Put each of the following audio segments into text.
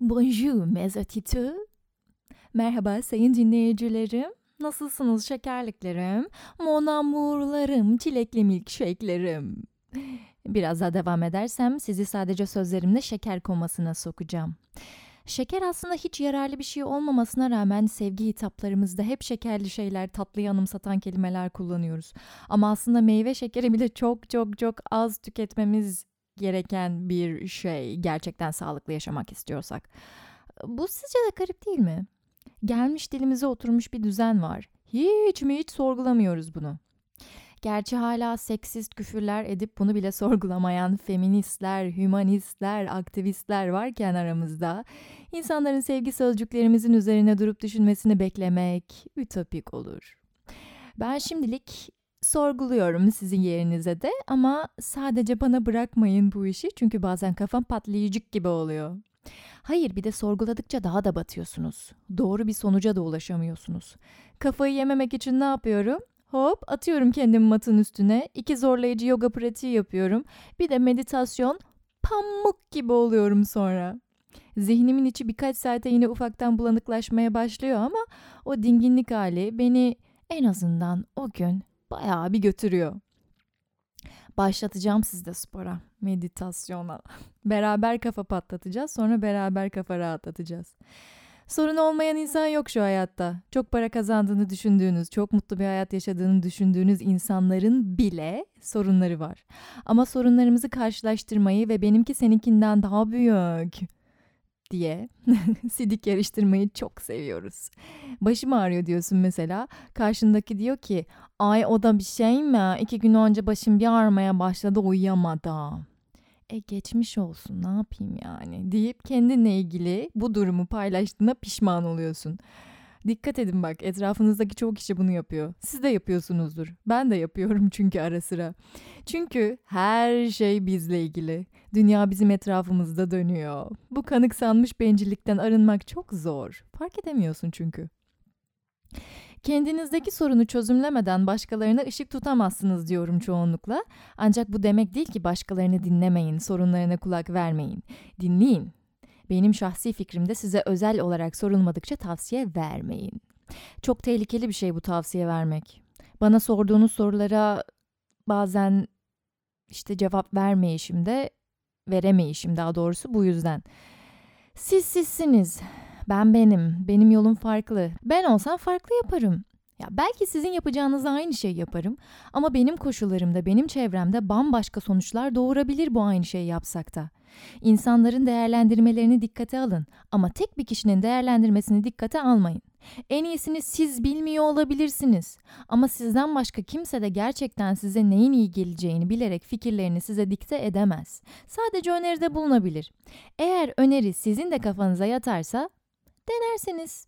Bonjour mes auditeurs. Merhaba sayın dinleyicilerim. Nasılsınız şekerliklerim? Mon amourlarım, çilekli milkshake'lerim. Biraz daha devam edersem sizi sadece sözlerimle şeker komasına sokacağım. Şeker aslında hiç yararlı bir şey olmamasına rağmen sevgi hitaplarımızda hep şekerli şeyler, tatlıyı anımsatan kelimeler kullanıyoruz. Ama aslında meyve şekeri bile çok çok çok az tüketmemiz gereken bir şey gerçekten sağlıklı yaşamak istiyorsak. Bu sizce de garip değil mi? Gelmiş dilimize oturmuş bir düzen var. Hiç mi hiç sorgulamıyoruz bunu. Gerçi hala seksist küfürler edip bunu bile sorgulamayan feministler, hümanistler, aktivistler varken aramızda insanların sevgi sözcüklerimizin üzerine durup düşünmesini beklemek ütopik olur. Ben şimdilik sorguluyorum sizin yerinize de ama sadece bana bırakmayın bu işi çünkü bazen kafam patlayıcık gibi oluyor. Hayır bir de sorguladıkça daha da batıyorsunuz. Doğru bir sonuca da ulaşamıyorsunuz. Kafayı yememek için ne yapıyorum? Hop atıyorum kendimi matın üstüne. iki zorlayıcı yoga pratiği yapıyorum. Bir de meditasyon. Pamuk gibi oluyorum sonra. Zihnimin içi birkaç saate yine ufaktan bulanıklaşmaya başlıyor ama o dinginlik hali beni en azından o gün bayağı bir götürüyor. Başlatacağım sizde spora, meditasyona. beraber kafa patlatacağız, sonra beraber kafa rahatlatacağız. Sorun olmayan insan yok şu hayatta. Çok para kazandığını düşündüğünüz, çok mutlu bir hayat yaşadığını düşündüğünüz insanların bile sorunları var. Ama sorunlarımızı karşılaştırmayı ve benimki seninkinden daha büyük diye sidik yarıştırmayı çok seviyoruz. Başım ağrıyor diyorsun mesela. Karşındaki diyor ki ay o da bir şey mi? İki gün önce başım bir ağrımaya başladı uyuyamadım e geçmiş olsun ne yapayım yani deyip kendinle ilgili bu durumu paylaştığında pişman oluyorsun. Dikkat edin bak etrafınızdaki çoğu kişi bunu yapıyor. Siz de yapıyorsunuzdur. Ben de yapıyorum çünkü ara sıra. Çünkü her şey bizle ilgili. Dünya bizim etrafımızda dönüyor. Bu kanıksanmış bencillikten arınmak çok zor. Fark edemiyorsun çünkü. Kendinizdeki sorunu çözümlemeden başkalarına ışık tutamazsınız diyorum çoğunlukla. Ancak bu demek değil ki başkalarını dinlemeyin, sorunlarına kulak vermeyin. Dinleyin. Benim şahsi fikrimde size özel olarak sorulmadıkça tavsiye vermeyin. Çok tehlikeli bir şey bu tavsiye vermek. Bana sorduğunuz sorulara bazen işte cevap vermeyişim de veremeyişim daha doğrusu bu yüzden. Siz sizsiniz. Ben benim. Benim yolum farklı. Ben olsam farklı yaparım. Ya belki sizin yapacağınız aynı şey yaparım ama benim koşullarımda, benim çevremde bambaşka sonuçlar doğurabilir bu aynı şeyi yapsak da. İnsanların değerlendirmelerini dikkate alın ama tek bir kişinin değerlendirmesini dikkate almayın. En iyisini siz bilmiyor olabilirsiniz ama sizden başka kimse de gerçekten size neyin iyi geleceğini bilerek fikirlerini size dikte edemez. Sadece öneride bulunabilir. Eğer öneri sizin de kafanıza yatarsa denersiniz.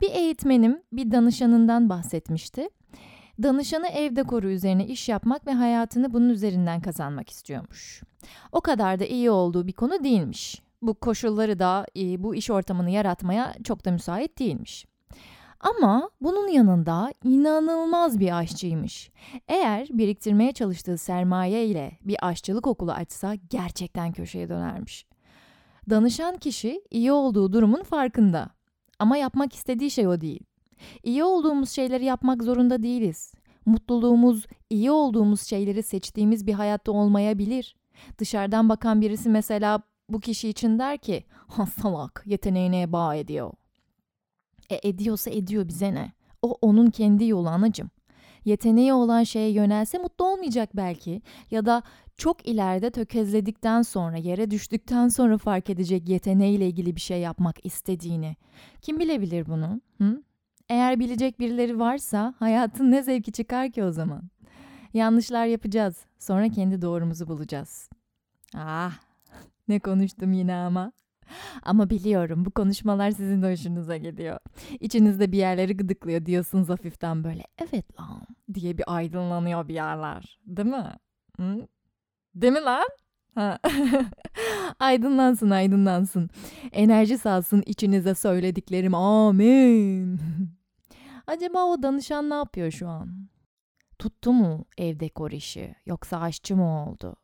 Bir eğitmenim bir danışanından bahsetmişti. Danışanı ev dekoru üzerine iş yapmak ve hayatını bunun üzerinden kazanmak istiyormuş. O kadar da iyi olduğu bir konu değilmiş. Bu koşulları da e, bu iş ortamını yaratmaya çok da müsait değilmiş. Ama bunun yanında inanılmaz bir aşçıymış. Eğer biriktirmeye çalıştığı sermaye ile bir aşçılık okulu açsa gerçekten köşeye dönermiş. Danışan kişi iyi olduğu durumun farkında. Ama yapmak istediği şey o değil. İyi olduğumuz şeyleri yapmak zorunda değiliz. Mutluluğumuz, iyi olduğumuz şeyleri seçtiğimiz bir hayatta olmayabilir. Dışarıdan bakan birisi mesela bu kişi için der ki, ha salak, yeteneğine bağ ediyor. E ediyorsa ediyor bize ne? O onun kendi yolu anacım. Yeteneği olan şeye yönelse mutlu olmayacak belki ya da çok ileride tökezledikten sonra, yere düştükten sonra fark edecek yeteneğiyle ilgili bir şey yapmak istediğini. Kim bilebilir bunu? Hı? Eğer bilecek birileri varsa hayatın ne zevki çıkar ki o zaman? Yanlışlar yapacağız. Sonra kendi doğrumuzu bulacağız. Ah, ne konuştum yine ama. Ama biliyorum bu konuşmalar sizin de hoşunuza gidiyor. İçinizde bir yerleri gıdıklıyor diyorsunuz hafiften böyle. Evet lan diye bir aydınlanıyor bir yerler. Değil mi? Hı? Değil mi lan? Aydınlansın aydınlansın. Enerji salsın içinize söylediklerim. Amin. Acaba o danışan ne yapıyor şu an? Tuttu mu ev dekor işi yoksa aşçı mı oldu?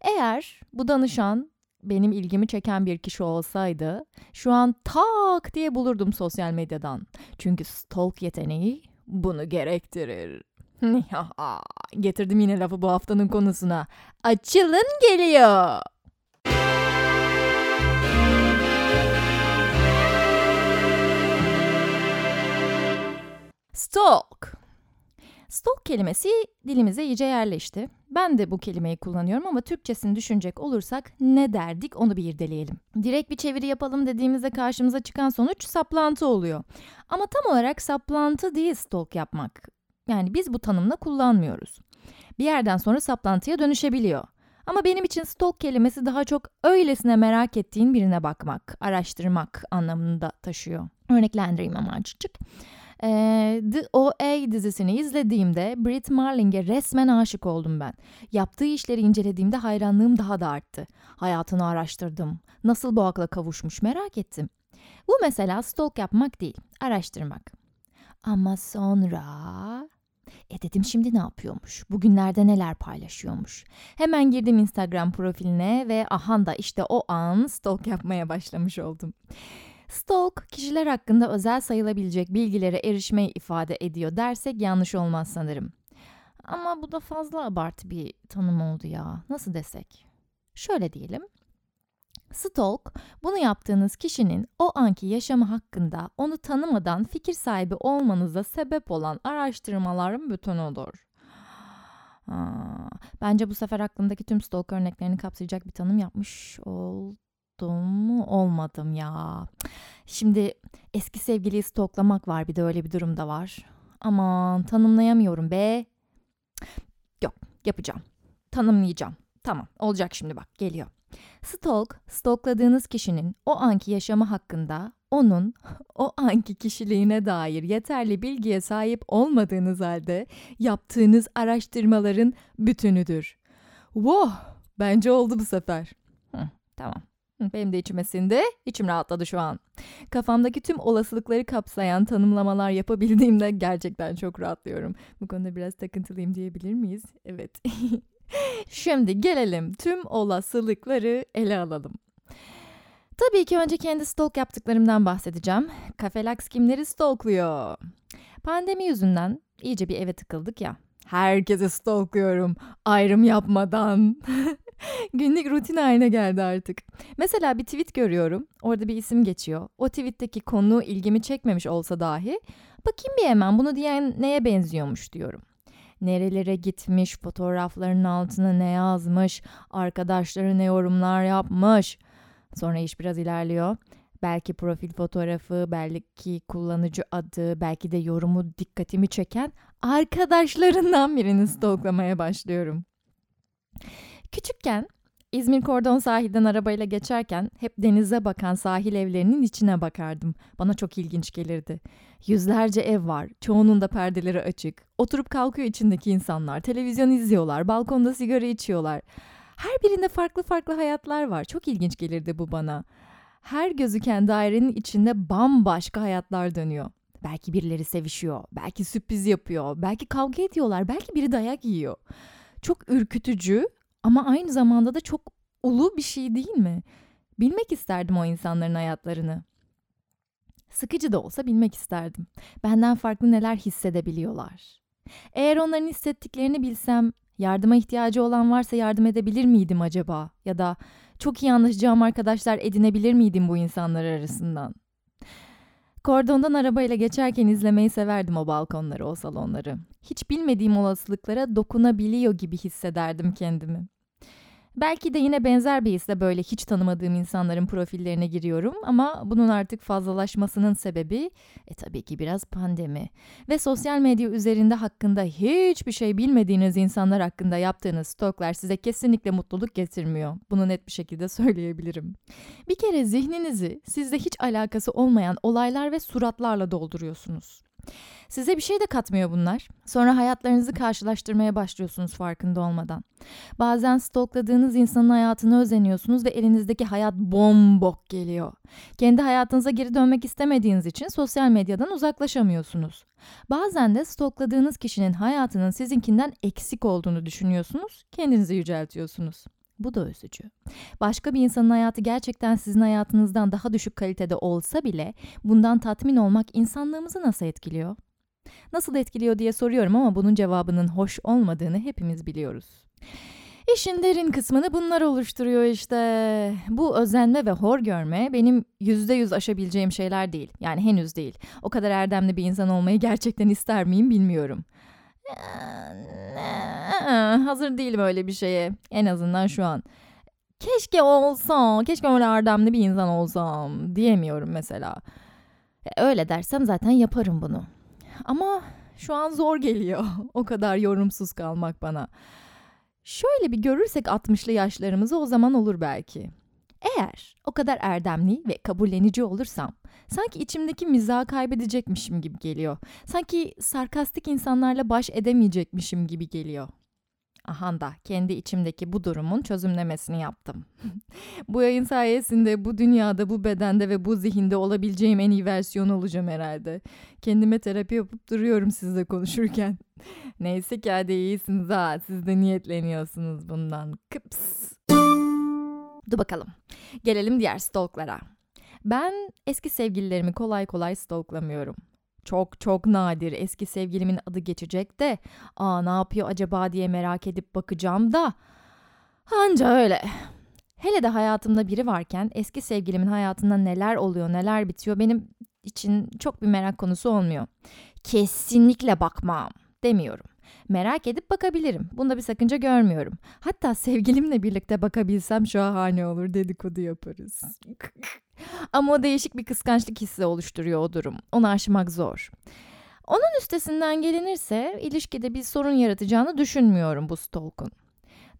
Eğer bu danışan benim ilgimi çeken bir kişi olsaydı şu an tak diye bulurdum sosyal medyadan. Çünkü stalk yeteneği bunu gerektirir. Getirdim yine lafı bu haftanın konusuna. Açılın geliyor. Stalk. Stalk kelimesi dilimize iyice yerleşti. Ben de bu kelimeyi kullanıyorum ama Türkçesini düşünecek olursak ne derdik onu bir irdeleyelim. Direkt bir çeviri yapalım dediğimizde karşımıza çıkan sonuç saplantı oluyor. Ama tam olarak saplantı değil stalk yapmak. Yani biz bu tanımla kullanmıyoruz. Bir yerden sonra saplantıya dönüşebiliyor. Ama benim için stalk kelimesi daha çok öylesine merak ettiğin birine bakmak, araştırmak anlamında taşıyor. Örneklendireyim ama. Ee, The OA dizisini izlediğimde Brit Marling'e resmen aşık oldum ben. Yaptığı işleri incelediğimde hayranlığım daha da arttı. Hayatını araştırdım. Nasıl bu akla kavuşmuş merak ettim. Bu mesela stalk yapmak değil, araştırmak. Ama sonra... E dedim şimdi ne yapıyormuş? Bugünlerde neler paylaşıyormuş? Hemen girdim Instagram profiline ve ahanda işte o an stalk yapmaya başlamış oldum. Stalk, kişiler hakkında özel sayılabilecek bilgilere erişmeyi ifade ediyor dersek yanlış olmaz sanırım. Ama bu da fazla abartı bir tanım oldu ya. Nasıl desek? Şöyle diyelim. Stalk, bunu yaptığınız kişinin o anki yaşamı hakkında onu tanımadan fikir sahibi olmanıza sebep olan araştırmaların bütünüdür. Ha, bence bu sefer aklımdaki tüm stalk örneklerini kapsayacak bir tanım yapmış oldum mu? Olmadım ya. Şimdi eski sevgiliyi stalklamak var bir de öyle bir durum da var. Aman tanımlayamıyorum be. Yok yapacağım. Tanımlayacağım. Tamam olacak şimdi bak geliyor. Stalk, stalkladığınız kişinin o anki yaşamı hakkında onun o anki kişiliğine dair yeterli bilgiye sahip olmadığınız halde yaptığınız araştırmaların bütünüdür. Wow, bence oldu bu sefer. Hı, tamam. Benim de içime sindi, içim rahatladı şu an. Kafamdaki tüm olasılıkları kapsayan tanımlamalar yapabildiğimde gerçekten çok rahatlıyorum. Bu konuda biraz takıntılıyım diyebilir miyiz? Evet. Şimdi gelelim tüm olasılıkları ele alalım. Tabii ki önce kendi stalk yaptıklarımdan bahsedeceğim. Kafelax kimleri stalkluyor? Pandemi yüzünden iyice bir eve tıkıldık ya. Herkese stalkluyorum ayrım yapmadan. Günlük rutin haline geldi artık. Mesela bir tweet görüyorum. Orada bir isim geçiyor. O tweetteki konu ilgimi çekmemiş olsa dahi bakayım bir hemen bunu diyen neye benziyormuş diyorum nerelere gitmiş, fotoğraflarının altına ne yazmış, arkadaşları ne yorumlar yapmış. Sonra iş biraz ilerliyor. Belki profil fotoğrafı, belki kullanıcı adı, belki de yorumu dikkatimi çeken arkadaşlarından birini stalklamaya başlıyorum. Küçükken İzmir Kordon sahilden arabayla geçerken hep denize bakan sahil evlerinin içine bakardım. Bana çok ilginç gelirdi. Yüzlerce ev var, çoğunun da perdeleri açık. Oturup kalkıyor içindeki insanlar, televizyon izliyorlar, balkonda sigara içiyorlar. Her birinde farklı farklı hayatlar var. Çok ilginç gelirdi bu bana. Her gözüken dairenin içinde bambaşka hayatlar dönüyor. Belki birileri sevişiyor, belki sürpriz yapıyor, belki kavga ediyorlar, belki biri dayak yiyor. Çok ürkütücü ama aynı zamanda da çok ulu bir şey değil mi? Bilmek isterdim o insanların hayatlarını. Sıkıcı da olsa bilmek isterdim. Benden farklı neler hissedebiliyorlar. Eğer onların hissettiklerini bilsem, yardıma ihtiyacı olan varsa yardım edebilir miydim acaba? Ya da çok iyi anlaşacağım arkadaşlar edinebilir miydim bu insanlar arasından? Kordondan arabayla geçerken izlemeyi severdim o balkonları, o salonları. Hiç bilmediğim olasılıklara dokunabiliyor gibi hissederdim kendimi. Belki de yine benzer bir hisle böyle hiç tanımadığım insanların profillerine giriyorum ama bunun artık fazlalaşmasının sebebi e tabii ki biraz pandemi. Ve sosyal medya üzerinde hakkında hiçbir şey bilmediğiniz insanlar hakkında yaptığınız stoklar size kesinlikle mutluluk getirmiyor. Bunu net bir şekilde söyleyebilirim. Bir kere zihninizi sizde hiç alakası olmayan olaylar ve suratlarla dolduruyorsunuz. Size bir şey de katmıyor bunlar. Sonra hayatlarınızı karşılaştırmaya başlıyorsunuz farkında olmadan. Bazen stalkladığınız insanın hayatını özeniyorsunuz ve elinizdeki hayat bombok geliyor. Kendi hayatınıza geri dönmek istemediğiniz için sosyal medyadan uzaklaşamıyorsunuz. Bazen de stalkladığınız kişinin hayatının sizinkinden eksik olduğunu düşünüyorsunuz, kendinizi yüceltiyorsunuz. Bu da üzücü. Başka bir insanın hayatı gerçekten sizin hayatınızdan daha düşük kalitede olsa bile bundan tatmin olmak insanlığımızı nasıl etkiliyor? Nasıl etkiliyor diye soruyorum ama bunun cevabının hoş olmadığını hepimiz biliyoruz. İşin derin kısmını bunlar oluşturuyor işte. Bu özenme ve hor görme benim yüzde yüz aşabileceğim şeyler değil. Yani henüz değil. O kadar erdemli bir insan olmayı gerçekten ister miyim bilmiyorum. Hazır değilim öyle bir şeye. En azından şu an. Keşke olsam, keşke öyle erdemli bir insan olsam diyemiyorum mesela. E, öyle dersem zaten yaparım bunu. Ama şu an zor geliyor. o kadar yorumsuz kalmak bana. Şöyle bir görürsek 60'lı yaşlarımızı o zaman olur belki. Eğer o kadar erdemli ve kabullenici olursam, sanki içimdeki mizahı kaybedecekmişim gibi geliyor. Sanki sarkastik insanlarla baş edemeyecekmişim gibi geliyor. Aha da kendi içimdeki bu durumun çözümlemesini yaptım. bu yayın sayesinde bu dünyada, bu bedende ve bu zihinde olabileceğim en iyi versiyon olacağım herhalde. Kendime terapi yapıp duruyorum sizle konuşurken. Neyse ki hadi iyisiniz ha. Siz de niyetleniyorsunuz bundan. Kıps. Dur bakalım. Gelelim diğer stalklara. Ben eski sevgililerimi kolay kolay stalklamıyorum. Çok çok nadir eski sevgilimin adı geçecek de aa ne yapıyor acaba diye merak edip bakacağım da anca öyle. Hele de hayatımda biri varken eski sevgilimin hayatında neler oluyor neler bitiyor benim için çok bir merak konusu olmuyor. Kesinlikle bakmam demiyorum. Merak edip bakabilirim. Bunda bir sakınca görmüyorum. Hatta sevgilimle birlikte bakabilsem şahane olur dedikodu yaparız. Ama o değişik bir kıskançlık hissi oluşturuyor o durum. Onu aşmak zor. Onun üstesinden gelinirse ilişkide bir sorun yaratacağını düşünmüyorum bu stalk'un.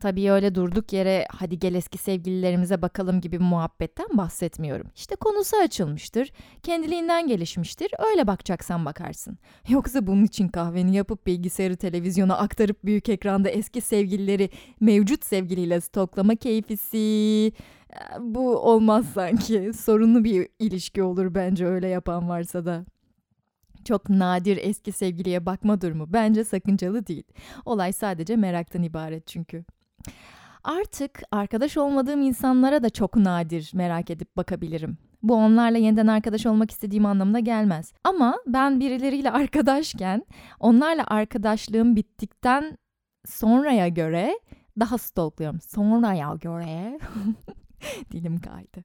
Tabii öyle durduk yere hadi gel eski sevgililerimize bakalım gibi muhabbetten bahsetmiyorum. İşte konusu açılmıştır, kendiliğinden gelişmiştir, öyle bakacaksan bakarsın. Yoksa bunun için kahveni yapıp bilgisayarı televizyona aktarıp büyük ekranda eski sevgilileri mevcut sevgiliyle stoklama keyfisi... Bu olmaz sanki. Sorunlu bir ilişki olur bence öyle yapan varsa da. Çok nadir eski sevgiliye bakma durumu bence sakıncalı değil. Olay sadece meraktan ibaret çünkü. Artık arkadaş olmadığım insanlara da çok nadir merak edip bakabilirim. Bu onlarla yeniden arkadaş olmak istediğim anlamına gelmez. Ama ben birileriyle arkadaşken onlarla arkadaşlığım bittikten sonraya göre daha stalkluyorum. Sonraya göre Dilim kaydı.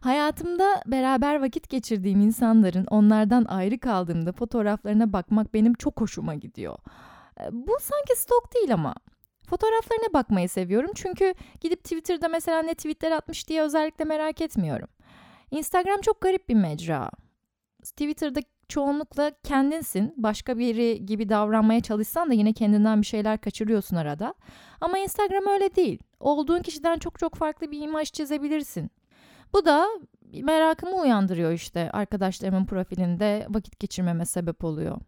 Hayatımda beraber vakit geçirdiğim insanların onlardan ayrı kaldığımda fotoğraflarına bakmak benim çok hoşuma gidiyor. Bu sanki stalk değil ama. Fotoğraflarına bakmayı seviyorum çünkü gidip Twitter'da mesela ne tweetler atmış diye özellikle merak etmiyorum. Instagram çok garip bir mecra. Twitter'da çoğunlukla kendinsin. Başka biri gibi davranmaya çalışsan da yine kendinden bir şeyler kaçırıyorsun arada. Ama Instagram öyle değil. Olduğun kişiden çok çok farklı bir imaj çizebilirsin. Bu da merakımı uyandırıyor işte arkadaşlarımın profilinde vakit geçirmeme sebep oluyor.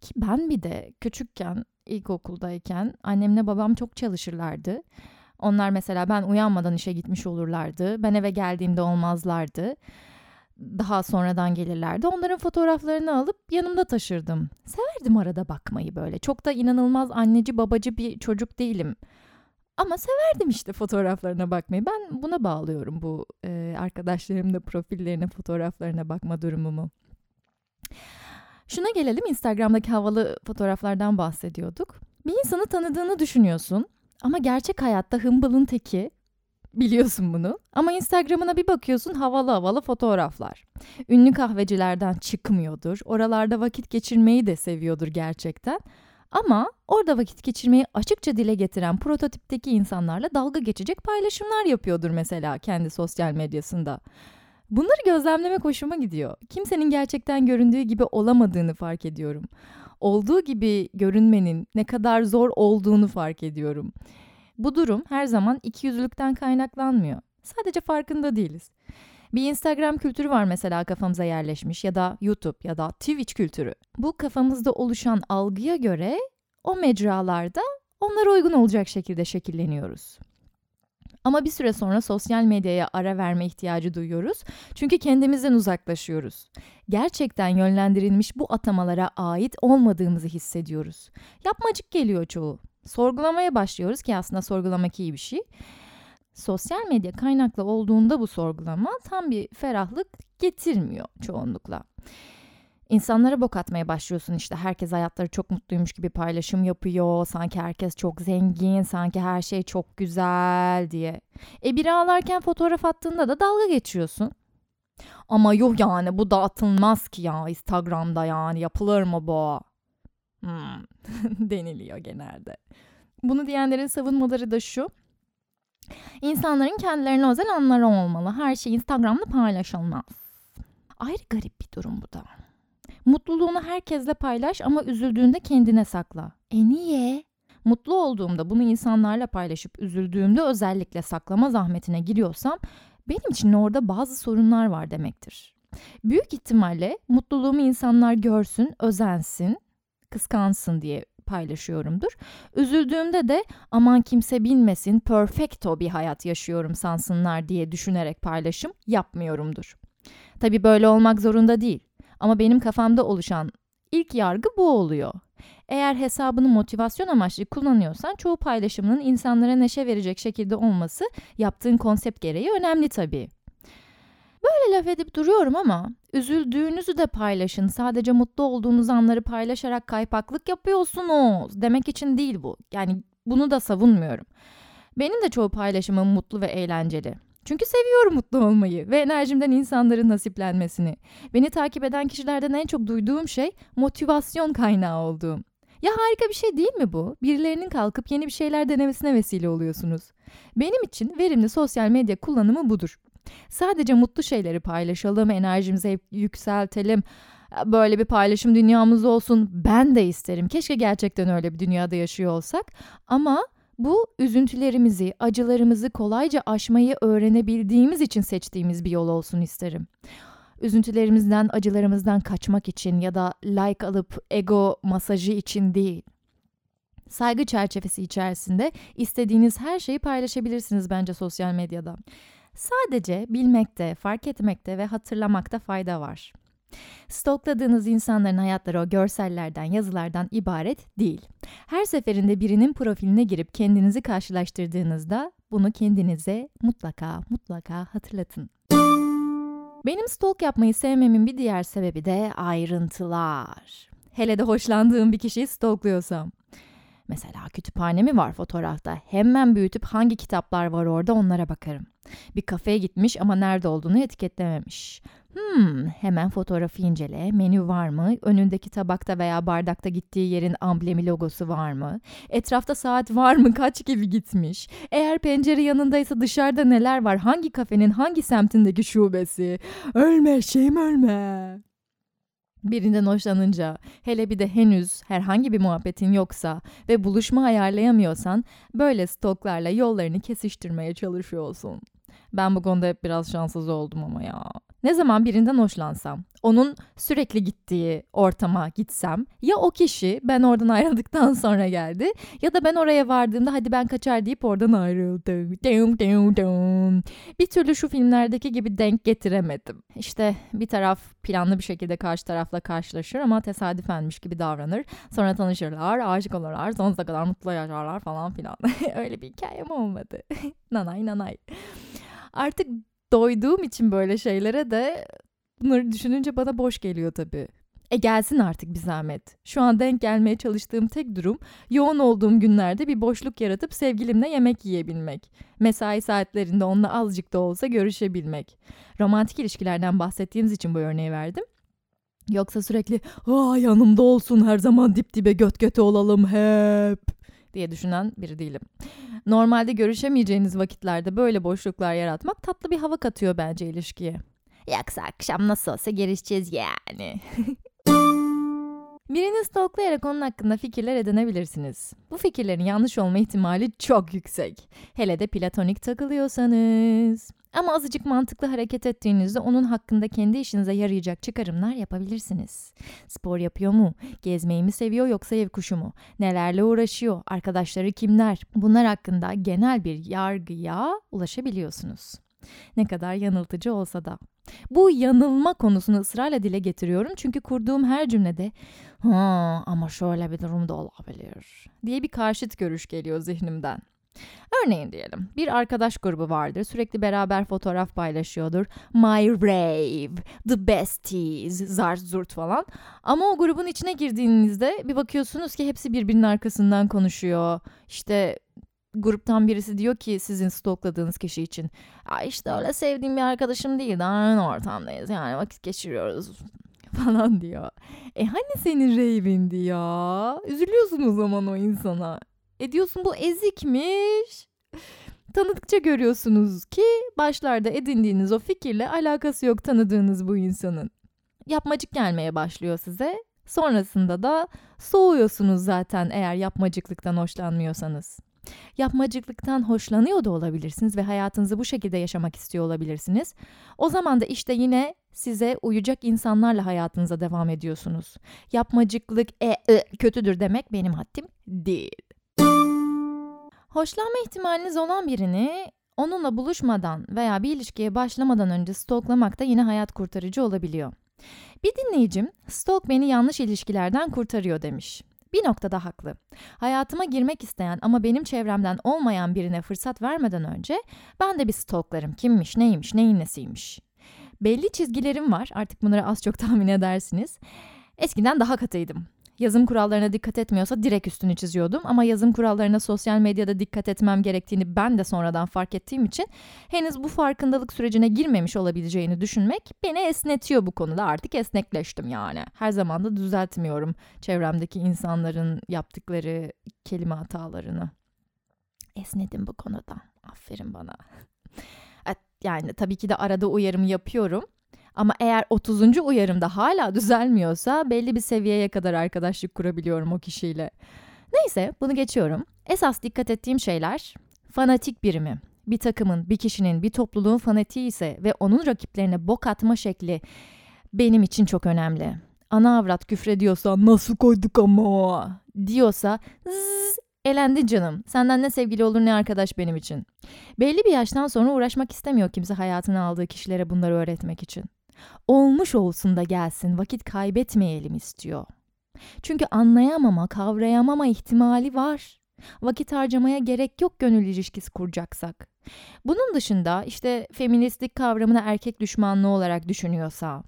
Ki ben bir de küçükken ilkokuldayken annemle babam çok çalışırlardı. Onlar mesela ben uyanmadan işe gitmiş olurlardı. Ben eve geldiğimde olmazlardı. Daha sonradan gelirlerdi. Onların fotoğraflarını alıp yanımda taşırdım. Severdim arada bakmayı böyle. Çok da inanılmaz anneci babacı bir çocuk değilim. Ama severdim işte fotoğraflarına bakmayı. Ben buna bağlıyorum bu e, arkadaşlarımın da profillerine, fotoğraflarına bakma durumumu. Şuna gelelim Instagram'daki havalı fotoğraflardan bahsediyorduk. Bir insanı tanıdığını düşünüyorsun ama gerçek hayatta hımbılın teki biliyorsun bunu. Ama Instagram'ına bir bakıyorsun havalı havalı fotoğraflar. Ünlü kahvecilerden çıkmıyordur. Oralarda vakit geçirmeyi de seviyordur gerçekten. Ama orada vakit geçirmeyi açıkça dile getiren prototipteki insanlarla dalga geçecek paylaşımlar yapıyordur mesela kendi sosyal medyasında. Bunları gözlemlemek hoşuma gidiyor. Kimsenin gerçekten göründüğü gibi olamadığını fark ediyorum. Olduğu gibi görünmenin ne kadar zor olduğunu fark ediyorum. Bu durum her zaman ikiyüzlülükten kaynaklanmıyor. Sadece farkında değiliz. Bir Instagram kültürü var mesela kafamıza yerleşmiş ya da YouTube ya da Twitch kültürü. Bu kafamızda oluşan algıya göre o mecralarda onlara uygun olacak şekilde şekilleniyoruz. Ama bir süre sonra sosyal medyaya ara verme ihtiyacı duyuyoruz. Çünkü kendimizden uzaklaşıyoruz. Gerçekten yönlendirilmiş bu atamalara ait olmadığımızı hissediyoruz. Yapmacık geliyor çoğu. Sorgulamaya başlıyoruz ki aslında sorgulamak iyi bir şey. Sosyal medya kaynaklı olduğunda bu sorgulama tam bir ferahlık getirmiyor çoğunlukla. İnsanlara bok atmaya başlıyorsun işte herkes hayatları çok mutluymuş gibi paylaşım yapıyor. Sanki herkes çok zengin, sanki her şey çok güzel diye. E biri ağlarken fotoğraf attığında da dalga geçiyorsun. Ama yok yani bu da atılmaz ki ya Instagram'da yani yapılır mı bu? Hmm. deniliyor genelde. Bunu diyenlerin savunmaları da şu. İnsanların kendilerine özel anları olmalı. Her şey Instagram'da paylaşılmaz. Ayrı garip bir durum bu da. Mutluluğunu herkesle paylaş ama üzüldüğünde kendine sakla. E niye? Mutlu olduğumda bunu insanlarla paylaşıp üzüldüğümde özellikle saklama zahmetine giriyorsam benim için orada bazı sorunlar var demektir. Büyük ihtimalle mutluluğumu insanlar görsün, özensin, kıskansın diye paylaşıyorumdur. Üzüldüğümde de aman kimse bilmesin, perfecto bir hayat yaşıyorum sansınlar diye düşünerek paylaşım yapmıyorumdur. Tabi böyle olmak zorunda değil. Ama benim kafamda oluşan ilk yargı bu oluyor. Eğer hesabını motivasyon amaçlı kullanıyorsan çoğu paylaşımının insanlara neşe verecek şekilde olması yaptığın konsept gereği önemli tabii. Böyle laf edip duruyorum ama üzüldüğünüzü de paylaşın. Sadece mutlu olduğunuz anları paylaşarak kaypaklık yapıyorsunuz. Demek için değil bu. Yani bunu da savunmuyorum. Benim de çoğu paylaşımım mutlu ve eğlenceli. Çünkü seviyorum mutlu olmayı ve enerjimden insanların nasiplenmesini. Beni takip eden kişilerden en çok duyduğum şey motivasyon kaynağı olduğum. Ya harika bir şey değil mi bu? Birilerinin kalkıp yeni bir şeyler denemesine vesile oluyorsunuz. Benim için verimli sosyal medya kullanımı budur. Sadece mutlu şeyleri paylaşalım, enerjimizi yükseltelim. Böyle bir paylaşım dünyamız olsun. Ben de isterim. Keşke gerçekten öyle bir dünyada yaşıyor olsak. Ama bu üzüntülerimizi, acılarımızı kolayca aşmayı öğrenebildiğimiz için seçtiğimiz bir yol olsun isterim. Üzüntülerimizden, acılarımızdan kaçmak için ya da like alıp ego masajı için değil. Saygı çerçevesi içerisinde istediğiniz her şeyi paylaşabilirsiniz bence sosyal medyada. Sadece bilmekte, fark etmekte ve hatırlamakta fayda var. Stokladığınız insanların hayatları o görsellerden, yazılardan ibaret değil. Her seferinde birinin profiline girip kendinizi karşılaştırdığınızda bunu kendinize mutlaka mutlaka hatırlatın. Benim stalk yapmayı sevmemin bir diğer sebebi de ayrıntılar. Hele de hoşlandığım bir kişiyi stalkluyorsam. Mesela kütüphane mi var fotoğrafta? Hemen büyütüp hangi kitaplar var orada onlara bakarım. Bir kafeye gitmiş ama nerede olduğunu etiketlememiş. Hmm, hemen fotoğrafı incele. Menü var mı? Önündeki tabakta veya bardakta gittiği yerin amblemi logosu var mı? Etrafta saat var mı? Kaç gibi gitmiş? Eğer pencere yanındaysa dışarıda neler var? Hangi kafenin hangi semtindeki şubesi? Ölme şeyim ölme. Birinden hoşlanınca, hele bir de henüz herhangi bir muhabbetin yoksa ve buluşma ayarlayamıyorsan böyle stoklarla yollarını kesiştirmeye çalışıyorsun. Ben bu konuda hep biraz şanssız oldum ama ya. Ne zaman birinden hoşlansam, onun sürekli gittiği ortama gitsem ya o kişi ben oradan ayrıldıktan sonra geldi ya da ben oraya vardığımda hadi ben kaçar deyip oradan ayrıldı. Bir türlü şu filmlerdeki gibi denk getiremedim. İşte bir taraf planlı bir şekilde karşı tarafla karşılaşır ama tesadüfenmiş gibi davranır. Sonra tanışırlar, aşık olurlar, sonsuza kadar mutlu yaşarlar falan filan. Öyle bir hikayem olmadı. nanay nanay. Artık doyduğum için böyle şeylere de bunları düşününce bana boş geliyor tabii. E gelsin artık bir zahmet. Şu an denk gelmeye çalıştığım tek durum yoğun olduğum günlerde bir boşluk yaratıp sevgilimle yemek yiyebilmek. Mesai saatlerinde onunla azıcık da olsa görüşebilmek. Romantik ilişkilerden bahsettiğimiz için bu örneği verdim. Yoksa sürekli aa yanımda olsun her zaman dip dibe göt göte olalım hep diye düşünen biri değilim. Normalde görüşemeyeceğiniz vakitlerde böyle boşluklar yaratmak tatlı bir hava katıyor bence ilişkiye. Yoksa akşam nasıl olsa görüşeceğiz yani. Birini stalklayarak onun hakkında fikirler edinebilirsiniz. Bu fikirlerin yanlış olma ihtimali çok yüksek. Hele de platonik takılıyorsanız. Ama azıcık mantıklı hareket ettiğinizde onun hakkında kendi işinize yarayacak çıkarımlar yapabilirsiniz. Spor yapıyor mu? Gezmeyi mi seviyor yoksa ev kuşu mu? Nelerle uğraşıyor? Arkadaşları kimler? Bunlar hakkında genel bir yargıya ulaşabiliyorsunuz. Ne kadar yanıltıcı olsa da. Bu yanılma konusunu ısrarla dile getiriyorum çünkü kurduğum her cümlede ha ama şöyle bir durum da olabilir diye bir karşıt görüş geliyor zihnimden. Örneğin diyelim bir arkadaş grubu vardır sürekli beraber fotoğraf paylaşıyordur. My rave, the besties, zart zurt falan. Ama o grubun içine girdiğinizde bir bakıyorsunuz ki hepsi birbirinin arkasından konuşuyor. İşte gruptan birisi diyor ki sizin stokladığınız kişi için. Ya işte öyle sevdiğim bir arkadaşım değil daha aynı ortamdayız yani vakit geçiriyoruz falan diyor. E hani senin rave'indi ya? Üzülüyorsun o zaman o insana. E diyorsun bu ezikmiş. Tanıdıkça görüyorsunuz ki başlarda edindiğiniz o fikirle alakası yok tanıdığınız bu insanın. Yapmacık gelmeye başlıyor size. Sonrasında da soğuyorsunuz zaten eğer yapmacıklıktan hoşlanmıyorsanız. Yapmacıklıktan hoşlanıyor da olabilirsiniz ve hayatınızı bu şekilde yaşamak istiyor olabilirsiniz. O zaman da işte yine size uyacak insanlarla hayatınıza devam ediyorsunuz. Yapmacıklık e, e kötüdür demek benim haddim değil. Hoşlanma ihtimaliniz olan birini onunla buluşmadan veya bir ilişkiye başlamadan önce stalklamak da yine hayat kurtarıcı olabiliyor. Bir dinleyicim, stalk beni yanlış ilişkilerden kurtarıyor demiş. Bir noktada haklı. Hayatıma girmek isteyen ama benim çevremden olmayan birine fırsat vermeden önce ben de bir stalklarım kimmiş, neymiş, neyin nesiymiş. Belli çizgilerim var artık bunları az çok tahmin edersiniz. Eskiden daha katıydım yazım kurallarına dikkat etmiyorsa direkt üstünü çiziyordum. Ama yazım kurallarına sosyal medyada dikkat etmem gerektiğini ben de sonradan fark ettiğim için henüz bu farkındalık sürecine girmemiş olabileceğini düşünmek beni esnetiyor bu konuda. Artık esnekleştim yani. Her zaman da düzeltmiyorum çevremdeki insanların yaptıkları kelime hatalarını. Esnedim bu konuda. Aferin bana. Yani tabii ki de arada uyarım yapıyorum. Ama eğer 30. uyarımda hala düzelmiyorsa belli bir seviyeye kadar arkadaşlık kurabiliyorum o kişiyle. Neyse bunu geçiyorum. Esas dikkat ettiğim şeyler fanatik birimi. Bir takımın, bir kişinin, bir topluluğun fanatiği ise ve onun rakiplerine bok atma şekli benim için çok önemli. Ana avrat küfrediyorsa nasıl koyduk ama diyorsa zzz, elendi canım. Senden ne sevgili olur ne arkadaş benim için. Belli bir yaştan sonra uğraşmak istemiyor kimse hayatına aldığı kişilere bunları öğretmek için. Olmuş olsun da gelsin, vakit kaybetmeyelim istiyor. Çünkü anlayamama, kavrayamama ihtimali var. Vakit harcamaya gerek yok gönül ilişkisi kuracaksak. Bunun dışında işte feministlik kavramını erkek düşmanlığı olarak düşünüyorsa,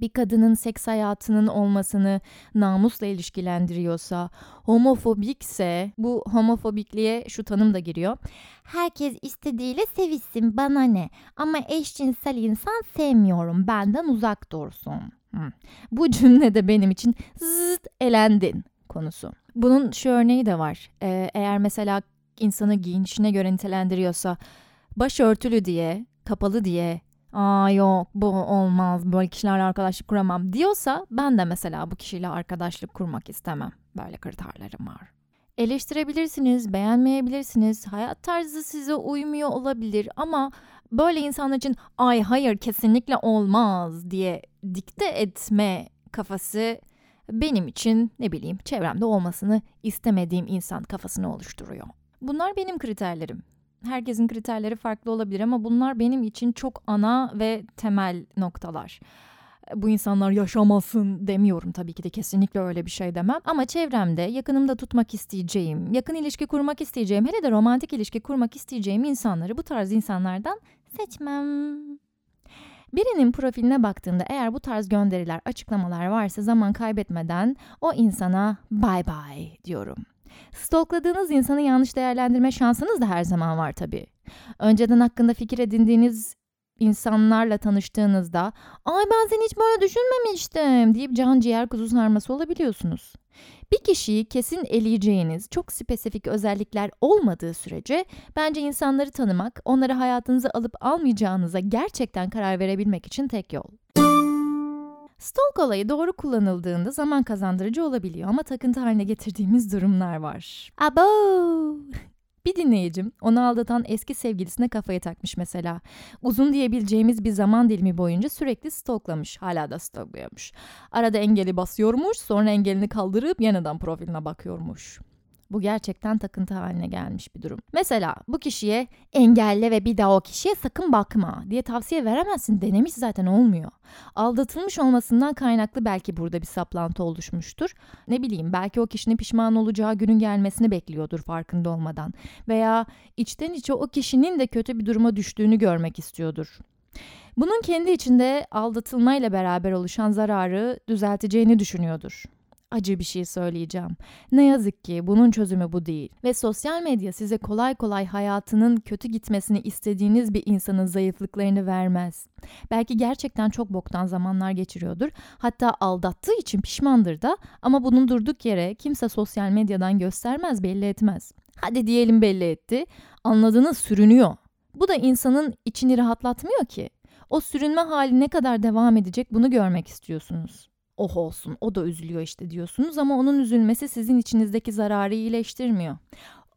bir kadının seks hayatının olmasını namusla ilişkilendiriyorsa, homofobikse bu homofobikliğe şu tanım da giriyor. Herkes istediğiyle sevişsin bana ne ama eşcinsel insan sevmiyorum benden uzak dursun. Hmm. Bu cümlede benim için zıt elendin konusu. Bunun şu örneği de var. Ee, eğer mesela insanı giyinişine göre nitelendiriyorsa başörtülü diye, kapalı diye aa yok bu olmaz böyle kişilerle arkadaşlık kuramam diyorsa ben de mesela bu kişiyle arkadaşlık kurmak istemem. Böyle kriterlerim var. Eleştirebilirsiniz, beğenmeyebilirsiniz, hayat tarzı size uymuyor olabilir ama böyle insanlar için ay hayır kesinlikle olmaz diye dikte etme kafası benim için ne bileyim çevremde olmasını istemediğim insan kafasını oluşturuyor. Bunlar benim kriterlerim herkesin kriterleri farklı olabilir ama bunlar benim için çok ana ve temel noktalar. Bu insanlar yaşamasın demiyorum tabii ki de kesinlikle öyle bir şey demem. Ama çevremde yakınımda tutmak isteyeceğim, yakın ilişki kurmak isteyeceğim, hele de romantik ilişki kurmak isteyeceğim insanları bu tarz insanlardan seçmem. Birinin profiline baktığımda eğer bu tarz gönderiler, açıklamalar varsa zaman kaybetmeden o insana bye bye diyorum. Stalkladığınız insanı yanlış değerlendirme şansınız da her zaman var tabii. Önceden hakkında fikir edindiğiniz insanlarla tanıştığınızda ay ben seni hiç böyle düşünmemiştim deyip can ciğer kuzu sarması olabiliyorsunuz. Bir kişiyi kesin eleyeceğiniz çok spesifik özellikler olmadığı sürece bence insanları tanımak, onları hayatınıza alıp almayacağınıza gerçekten karar verebilmek için tek yol. Stalk olayı doğru kullanıldığında zaman kazandırıcı olabiliyor ama takıntı haline getirdiğimiz durumlar var. Abo! Bir dinleyicim onu aldatan eski sevgilisine kafayı takmış mesela. Uzun diyebileceğimiz bir zaman dilimi boyunca sürekli stalklamış. Hala da stalkluyormuş. Arada engeli basıyormuş sonra engelini kaldırıp yeniden profiline bakıyormuş. Bu gerçekten takıntı haline gelmiş bir durum. Mesela bu kişiye engelle ve bir daha o kişiye sakın bakma diye tavsiye veremezsin. Denemiş zaten olmuyor. Aldatılmış olmasından kaynaklı belki burada bir saplantı oluşmuştur. Ne bileyim belki o kişinin pişman olacağı günün gelmesini bekliyordur farkında olmadan. Veya içten içe o kişinin de kötü bir duruma düştüğünü görmek istiyordur. Bunun kendi içinde aldatılmayla beraber oluşan zararı düzelteceğini düşünüyordur acı bir şey söyleyeceğim. Ne yazık ki bunun çözümü bu değil. Ve sosyal medya size kolay kolay hayatının kötü gitmesini istediğiniz bir insanın zayıflıklarını vermez. Belki gerçekten çok boktan zamanlar geçiriyordur. Hatta aldattığı için pişmandır da ama bunun durduk yere kimse sosyal medyadan göstermez, belli etmez. Hadi diyelim belli etti. Anladığınız sürünüyor. Bu da insanın içini rahatlatmıyor ki. O sürünme hali ne kadar devam edecek bunu görmek istiyorsunuz oh olsun o da üzülüyor işte diyorsunuz ama onun üzülmesi sizin içinizdeki zararı iyileştirmiyor.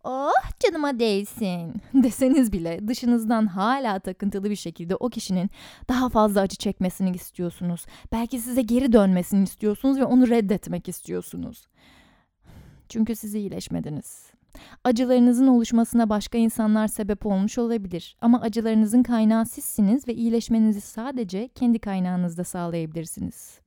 Oh canıma değsin deseniz bile dışınızdan hala takıntılı bir şekilde o kişinin daha fazla acı çekmesini istiyorsunuz. Belki size geri dönmesini istiyorsunuz ve onu reddetmek istiyorsunuz. Çünkü siz iyileşmediniz. Acılarınızın oluşmasına başka insanlar sebep olmuş olabilir ama acılarınızın kaynağı sizsiniz ve iyileşmenizi sadece kendi kaynağınızda sağlayabilirsiniz.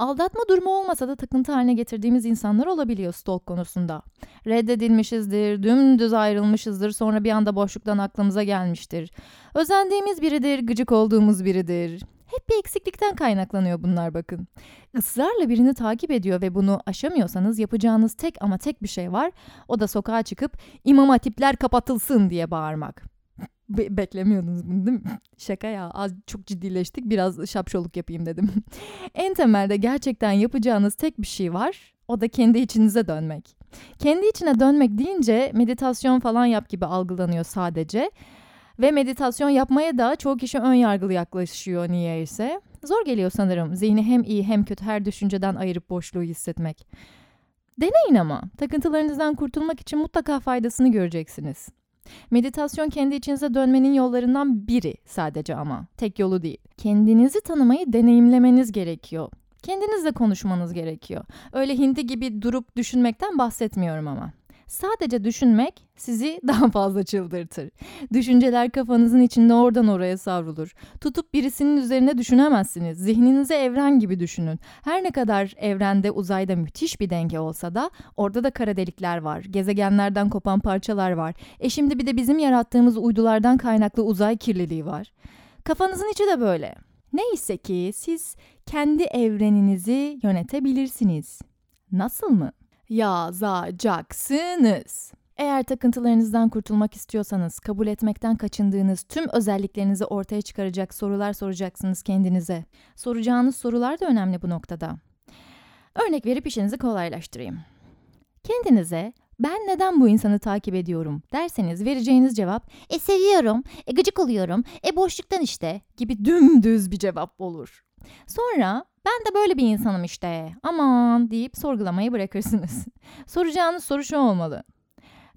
Aldatma durumu olmasa da takıntı haline getirdiğimiz insanlar olabiliyor stalk konusunda. Reddedilmişizdir, dümdüz ayrılmışızdır, sonra bir anda boşluktan aklımıza gelmiştir. Özendiğimiz biridir, gıcık olduğumuz biridir. Hep bir eksiklikten kaynaklanıyor bunlar bakın. Israrla birini takip ediyor ve bunu aşamıyorsanız yapacağınız tek ama tek bir şey var. O da sokağa çıkıp imam hatipler kapatılsın diye bağırmak. Be- beklemiyordunuz bunu değil mi? Şaka ya az çok ciddileştik biraz şapşoluk yapayım dedim. en temelde gerçekten yapacağınız tek bir şey var. O da kendi içinize dönmek. Kendi içine dönmek deyince meditasyon falan yap gibi algılanıyor sadece. Ve meditasyon yapmaya da çoğu kişi ön yargılı yaklaşıyor niyeyse. Zor geliyor sanırım zihni hem iyi hem kötü her düşünceden ayırıp boşluğu hissetmek. Deneyin ama takıntılarınızdan kurtulmak için mutlaka faydasını göreceksiniz. Meditasyon kendi içinize dönmenin yollarından biri sadece ama tek yolu değil. Kendinizi tanımayı deneyimlemeniz gerekiyor. Kendinizle konuşmanız gerekiyor. Öyle hindi gibi durup düşünmekten bahsetmiyorum ama. Sadece düşünmek sizi daha fazla çıldırtır. Düşünceler kafanızın içinde oradan oraya savrulur. Tutup birisinin üzerine düşünemezsiniz. Zihninize evren gibi düşünün. Her ne kadar evrende uzayda müthiş bir denge olsa da orada da kara delikler var. Gezegenlerden kopan parçalar var. E şimdi bir de bizim yarattığımız uydulardan kaynaklı uzay kirliliği var. Kafanızın içi de böyle. Neyse ki siz kendi evreninizi yönetebilirsiniz. Nasıl mı? Yazacaksınız. Eğer takıntılarınızdan kurtulmak istiyorsanız kabul etmekten kaçındığınız tüm özelliklerinizi ortaya çıkaracak sorular soracaksınız kendinize. Soracağınız sorular da önemli bu noktada. Örnek verip işinizi kolaylaştırayım. Kendinize ben neden bu insanı takip ediyorum derseniz vereceğiniz cevap e seviyorum, e gıcık oluyorum, e boşluktan işte gibi dümdüz bir cevap olur. Sonra ben de böyle bir insanım işte aman deyip sorgulamayı bırakırsınız. Soracağınız soru şu olmalı.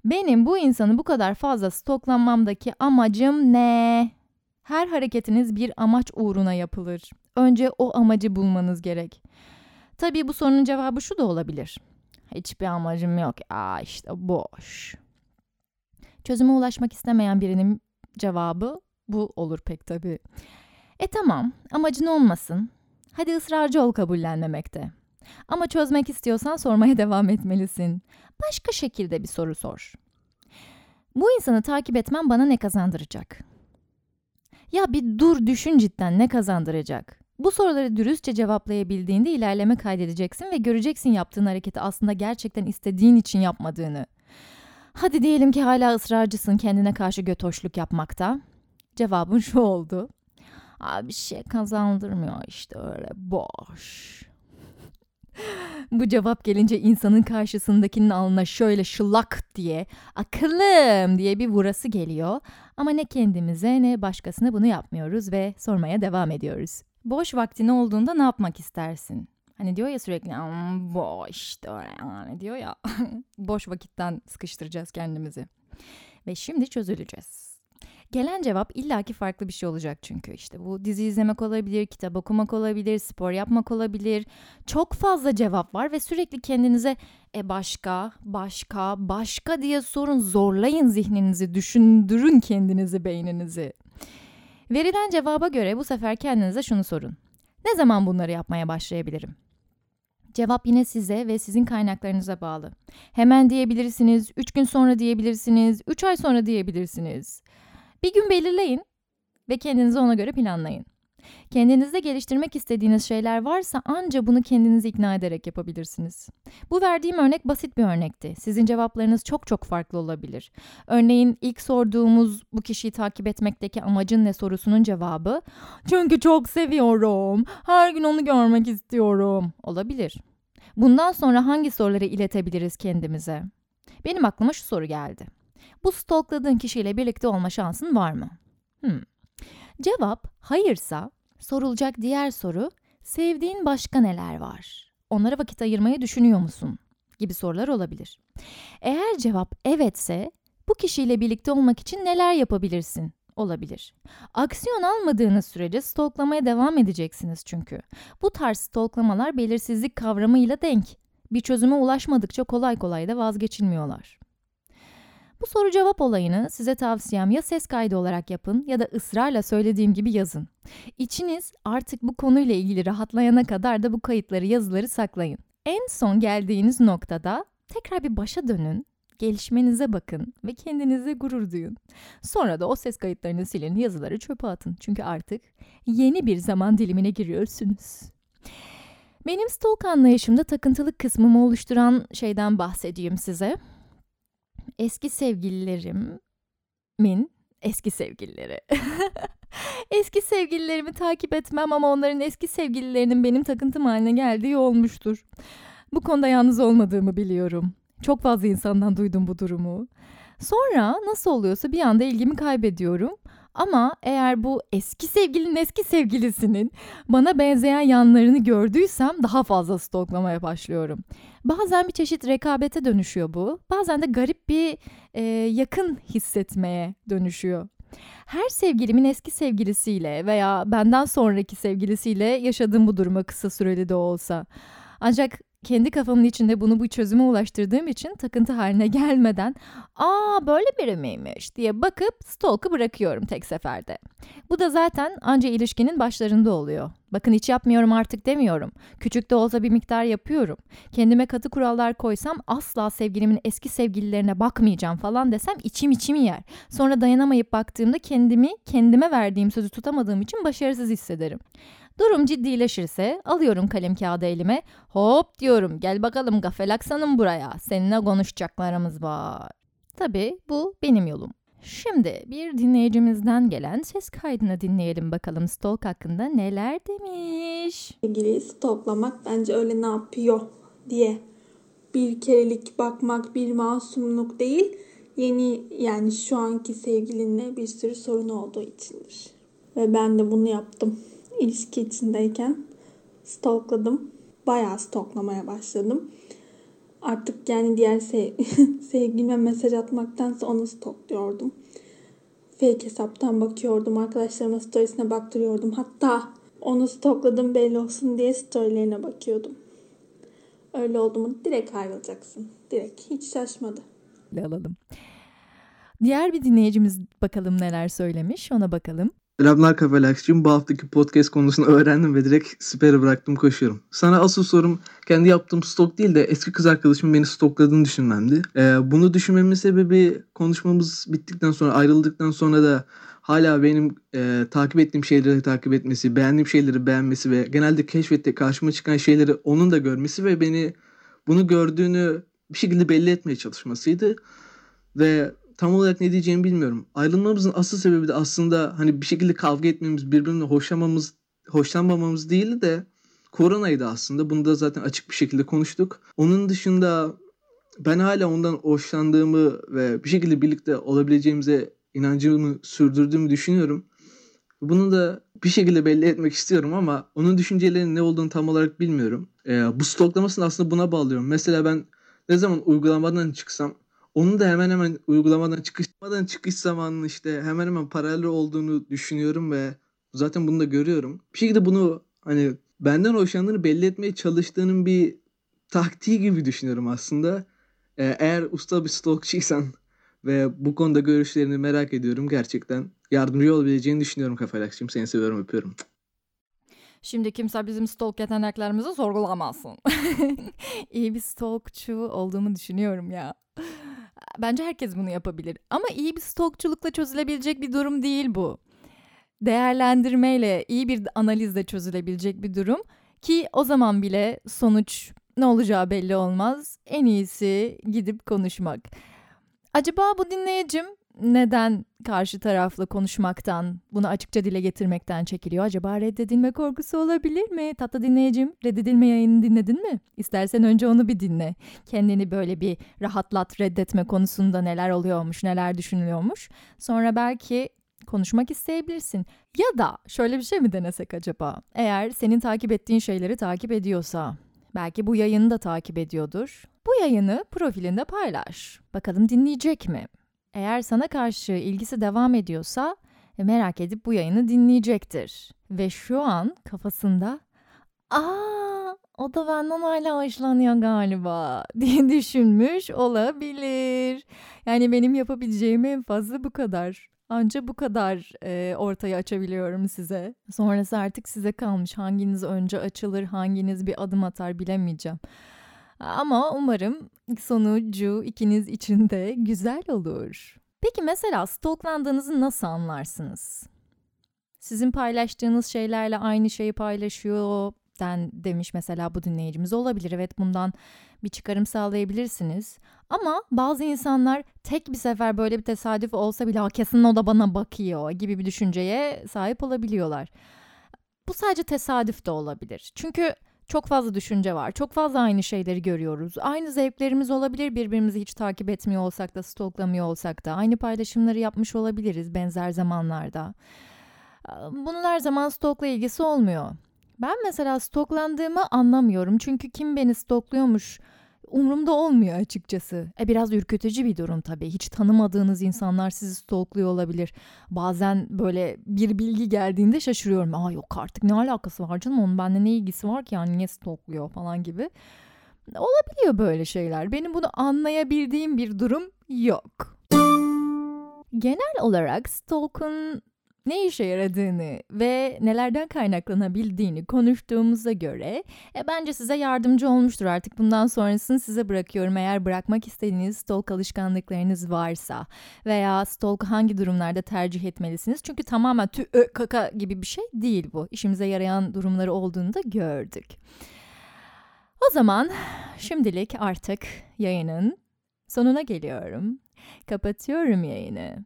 Benim bu insanı bu kadar fazla stoklanmamdaki amacım ne? Her hareketiniz bir amaç uğruna yapılır. Önce o amacı bulmanız gerek. Tabii bu sorunun cevabı şu da olabilir. Hiçbir amacım yok. Aa işte boş. Çözüme ulaşmak istemeyen birinin cevabı bu olur pek tabii. E tamam, amacın olmasın. Hadi ısrarcı ol kabullenmemekte. Ama çözmek istiyorsan sormaya devam etmelisin. Başka şekilde bir soru sor. Bu insanı takip etmem bana ne kazandıracak? Ya bir dur düşün cidden ne kazandıracak? Bu soruları dürüstçe cevaplayabildiğinde ilerleme kaydedeceksin ve göreceksin yaptığın hareketi aslında gerçekten istediğin için yapmadığını. Hadi diyelim ki hala ısrarcısın kendine karşı götoşluk yapmakta. Cevabın şu oldu. Abi bir şey kazandırmıyor işte öyle boş. Bu cevap gelince insanın karşısındakinin alnına şöyle şılak diye akıllım diye bir vurası geliyor. Ama ne kendimize ne başkasına bunu yapmıyoruz ve sormaya devam ediyoruz. Boş vaktin olduğunda ne yapmak istersin? Hani diyor ya sürekli boş yani diyor ya boş vakitten sıkıştıracağız kendimizi. Ve şimdi çözüleceğiz. Gelen cevap illaki farklı bir şey olacak çünkü işte bu dizi izlemek olabilir, kitap okumak olabilir, spor yapmak olabilir. Çok fazla cevap var ve sürekli kendinize E başka, başka, başka diye sorun. Zorlayın zihninizi, düşündürün kendinizi, beyninizi. Verilen cevaba göre bu sefer kendinize şunu sorun. Ne zaman bunları yapmaya başlayabilirim? Cevap yine size ve sizin kaynaklarınıza bağlı. Hemen diyebilirsiniz, 3 gün sonra diyebilirsiniz, 3 ay sonra diyebilirsiniz. Bir gün belirleyin ve kendinizi ona göre planlayın. Kendinizde geliştirmek istediğiniz şeyler varsa anca bunu kendinizi ikna ederek yapabilirsiniz. Bu verdiğim örnek basit bir örnekti. Sizin cevaplarınız çok çok farklı olabilir. Örneğin ilk sorduğumuz bu kişiyi takip etmekteki amacın ne sorusunun cevabı çünkü çok seviyorum, her gün onu görmek istiyorum olabilir. Bundan sonra hangi soruları iletebiliriz kendimize? Benim aklıma şu soru geldi. Bu stalkladığın kişiyle birlikte olma şansın var mı? Hmm. Cevap hayırsa sorulacak diğer soru sevdiğin başka neler var? Onlara vakit ayırmayı düşünüyor musun? gibi sorular olabilir. Eğer cevap evetse bu kişiyle birlikte olmak için neler yapabilirsin? olabilir. Aksiyon almadığınız sürece stalklamaya devam edeceksiniz çünkü. Bu tarz stalklamalar belirsizlik kavramıyla denk. Bir çözüme ulaşmadıkça kolay kolay da vazgeçilmiyorlar. Bu soru cevap olayını size tavsiyem ya ses kaydı olarak yapın ya da ısrarla söylediğim gibi yazın. İçiniz artık bu konuyla ilgili rahatlayana kadar da bu kayıtları yazıları saklayın. En son geldiğiniz noktada tekrar bir başa dönün, gelişmenize bakın ve kendinize gurur duyun. Sonra da o ses kayıtlarını silin, yazıları çöpe atın. Çünkü artık yeni bir zaman dilimine giriyorsunuz. Benim stalk anlayışımda takıntılık kısmımı oluşturan şeyden bahsedeyim size eski sevgililerimin eski sevgilileri. eski sevgililerimi takip etmem ama onların eski sevgililerinin benim takıntım haline geldiği olmuştur. Bu konuda yalnız olmadığımı biliyorum. Çok fazla insandan duydum bu durumu. Sonra nasıl oluyorsa bir anda ilgimi kaybediyorum. Ama eğer bu eski sevgilinin eski sevgilisinin bana benzeyen yanlarını gördüysem daha fazla stoklamaya başlıyorum. Bazen bir çeşit rekabete dönüşüyor bu. Bazen de garip bir e, yakın hissetmeye dönüşüyor. Her sevgilimin eski sevgilisiyle veya benden sonraki sevgilisiyle yaşadığım bu duruma kısa süreli de olsa. Ancak kendi kafamın içinde bunu bu çözüme ulaştırdığım için takıntı haline gelmeden ''Aa böyle biri miymiş?'' diye bakıp stalk'ı bırakıyorum tek seferde. Bu da zaten anca ilişkinin başlarında oluyor. Bakın hiç yapmıyorum artık demiyorum. Küçük de olsa bir miktar yapıyorum. Kendime katı kurallar koysam asla sevgilimin eski sevgililerine bakmayacağım falan desem içim içimi yer. Sonra dayanamayıp baktığımda kendimi kendime verdiğim sözü tutamadığım için başarısız hissederim. Durum ciddileşirse alıyorum kalem kağıdı elime. Hop diyorum gel bakalım gafelaksanım buraya. Seninle konuşacaklarımız var. Tabii bu benim yolum. Şimdi bir dinleyicimizden gelen ses kaydını dinleyelim bakalım stalk hakkında neler demiş. Sevgili stalklamak bence öyle ne yapıyor diye bir kerelik bakmak bir masumluk değil. Yeni yani şu anki sevgilinle bir sürü sorun olduğu içindir. Ve ben de bunu yaptım ilişki içindeyken stalkladım. Bayağı stalklamaya başladım. Artık yani diğer sev sevgilime mesaj atmaktansa onu stalklıyordum. Fake hesaptan bakıyordum. Arkadaşlarıma storiesine baktırıyordum. Hatta onu stalkladım belli olsun diye storylerine bakıyordum. Öyle oldu mu direkt ayrılacaksın. Direkt hiç şaşmadı. Alalım. Diğer bir dinleyicimiz bakalım neler söylemiş ona bakalım. Selamlar Kafalaksçığım. Bu haftaki podcast konusunu öğrendim ve direkt sipere bıraktım koşuyorum. Sana asıl sorum kendi yaptığım stok değil de eski kız arkadaşımın beni stokladığını düşünmemdi. Ee, bunu düşünmemin sebebi konuşmamız bittikten sonra ayrıldıktan sonra da hala benim e, takip ettiğim şeyleri takip etmesi, beğendiğim şeyleri beğenmesi ve genelde keşfette karşıma çıkan şeyleri onun da görmesi ve beni bunu gördüğünü bir şekilde belli etmeye çalışmasıydı. Ve tam olarak ne diyeceğimi bilmiyorum. Ayrılmamızın asıl sebebi de aslında hani bir şekilde kavga etmemiz, birbirine hoşlanmamız, hoşlanmamamız değil de koronaydı aslında. Bunu da zaten açık bir şekilde konuştuk. Onun dışında ben hala ondan hoşlandığımı ve bir şekilde birlikte olabileceğimize inancımı sürdürdüğümü düşünüyorum. Bunu da bir şekilde belli etmek istiyorum ama onun düşüncelerinin ne olduğunu tam olarak bilmiyorum. Ee, bu stoklamasını aslında buna bağlıyorum. Mesela ben ne zaman uygulamadan çıksam onun da hemen hemen uygulamadan çıkışmadan çıkış zamanının işte hemen hemen paralel olduğunu düşünüyorum ve zaten bunu da görüyorum. Bir şekilde bunu hani benden hoşlandığını belli etmeye çalıştığının bir taktiği gibi düşünüyorum aslında. Ee, eğer usta bir stalkçıysan ve bu konuda görüşlerini merak ediyorum gerçekten yardımcı olabileceğini düşünüyorum Kafelakçım. Seni seviyorum öpüyorum. Şimdi kimse bizim stalk yeteneklerimizi sorgulamasın. İyi bir stalkçu olduğumu düşünüyorum ya. Bence herkes bunu yapabilir. Ama iyi bir stalkçulukla çözülebilecek bir durum değil bu. Değerlendirmeyle, iyi bir analizle çözülebilecek bir durum. Ki o zaman bile sonuç ne olacağı belli olmaz. En iyisi gidip konuşmak. Acaba bu dinleyicim neden karşı tarafla konuşmaktan, bunu açıkça dile getirmekten çekiliyor? Acaba reddedilme korkusu olabilir mi? Tatlı dinleyicim, reddedilme yayını dinledin mi? İstersen önce onu bir dinle. Kendini böyle bir rahatlat, reddetme konusunda neler oluyormuş, neler düşünülüyormuş. Sonra belki konuşmak isteyebilirsin. Ya da şöyle bir şey mi denesek acaba? Eğer senin takip ettiğin şeyleri takip ediyorsa, belki bu yayını da takip ediyordur. Bu yayını profilinde paylaş. Bakalım dinleyecek mi? Eğer sana karşı ilgisi devam ediyorsa e, merak edip bu yayını dinleyecektir. Ve şu an kafasında ''Aa o da benden hala hoşlanıyor galiba'' diye düşünmüş olabilir. Yani benim yapabileceğim en fazla bu kadar. Anca bu kadar e, ortaya açabiliyorum size. Sonrası artık size kalmış. Hanginiz önce açılır, hanginiz bir adım atar bilemeyeceğim. Ama umarım sonucu ikiniz için de güzel olur. Peki mesela stalklandığınızı nasıl anlarsınız? Sizin paylaştığınız şeylerle aynı şeyi paylaşıyor den demiş mesela bu dinleyicimiz olabilir. Evet bundan bir çıkarım sağlayabilirsiniz. Ama bazı insanlar tek bir sefer böyle bir tesadüf olsa bile kesin o da bana bakıyor gibi bir düşünceye sahip olabiliyorlar. Bu sadece tesadüf de olabilir. Çünkü çok fazla düşünce var. Çok fazla aynı şeyleri görüyoruz. Aynı zevklerimiz olabilir birbirimizi hiç takip etmiyor olsak da, stalklamıyor olsak da. Aynı paylaşımları yapmış olabiliriz benzer zamanlarda. Bunun her zaman stalkla ilgisi olmuyor. Ben mesela stoklandığımı anlamıyorum. Çünkü kim beni stokluyormuş umurumda olmuyor açıkçası. E biraz ürkütücü bir durum tabii. Hiç tanımadığınız insanlar sizi stalkluyor olabilir. Bazen böyle bir bilgi geldiğinde şaşırıyorum. Aa yok artık ne alakası var canım onun bende ne ilgisi var ki yani niye stalkluyor falan gibi. Olabiliyor böyle şeyler. Benim bunu anlayabildiğim bir durum yok. Genel olarak stalk'un ne işe yaradığını ve nelerden kaynaklanabildiğini konuştuğumuza göre e, bence size yardımcı olmuştur artık. Bundan sonrasını size bırakıyorum. Eğer bırakmak istediğiniz stalk alışkanlıklarınız varsa veya stalk hangi durumlarda tercih etmelisiniz? Çünkü tamamen tü ö, kaka gibi bir şey değil bu. İşimize yarayan durumları olduğunu da gördük. O zaman şimdilik artık yayının sonuna geliyorum. Kapatıyorum yayını.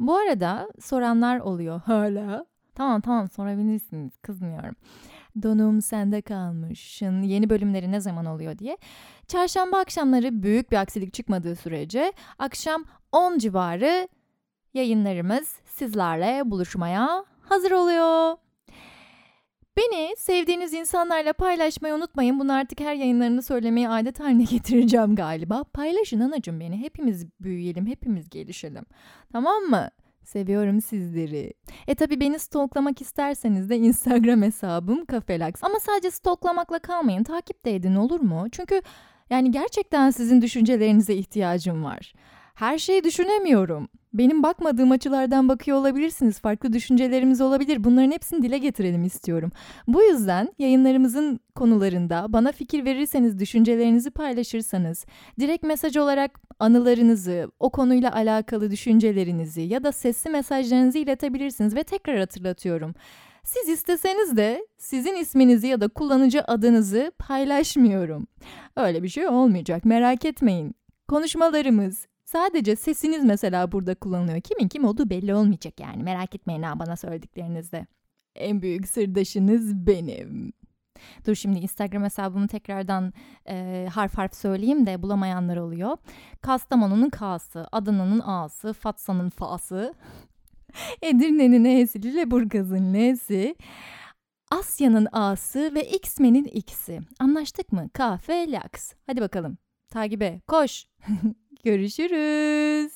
Bu arada soranlar oluyor hala. Tamam tamam sorabilirsiniz kızmıyorum. Donum sende kalmışın yeni bölümleri ne zaman oluyor diye. Çarşamba akşamları büyük bir aksilik çıkmadığı sürece akşam 10 civarı yayınlarımız sizlerle buluşmaya hazır oluyor. Beni sevdiğiniz insanlarla paylaşmayı unutmayın. Bunu artık her yayınlarını söylemeyi adet haline getireceğim galiba. Paylaşın anacım beni. Hepimiz büyüyelim, hepimiz gelişelim. Tamam mı? Seviyorum sizleri. E tabi beni stalklamak isterseniz de Instagram hesabım Kafelax. Ama sadece stalklamakla kalmayın. Takip de edin olur mu? Çünkü yani gerçekten sizin düşüncelerinize ihtiyacım var. Her şeyi düşünemiyorum. Benim bakmadığım açılardan bakıyor olabilirsiniz. Farklı düşüncelerimiz olabilir. Bunların hepsini dile getirelim istiyorum. Bu yüzden yayınlarımızın konularında bana fikir verirseniz, düşüncelerinizi paylaşırsanız, direkt mesaj olarak anılarınızı, o konuyla alakalı düşüncelerinizi ya da sesli mesajlarınızı iletebilirsiniz ve tekrar hatırlatıyorum. Siz isteseniz de sizin isminizi ya da kullanıcı adınızı paylaşmıyorum. Öyle bir şey olmayacak merak etmeyin. Konuşmalarımız, Sadece sesiniz mesela burada kullanılıyor. Kimin kim olduğu belli olmayacak yani. Merak etmeyin ha bana söylediklerinizde. En büyük sırdaşınız benim. Dur şimdi Instagram hesabımı tekrardan e, harf harf söyleyeyim de bulamayanlar oluyor. Kastamonu'nun K'sı, Adana'nın A'sı, Fatsa'nın Fa'sı, Edirne'nin E'si, Lüleburgaz'ın L'si, Asya'nın A'sı ve X-Men'in X'i. Anlaştık mı? K, F, Lax. Hadi bakalım. Takibe, koş. Görüşürüz.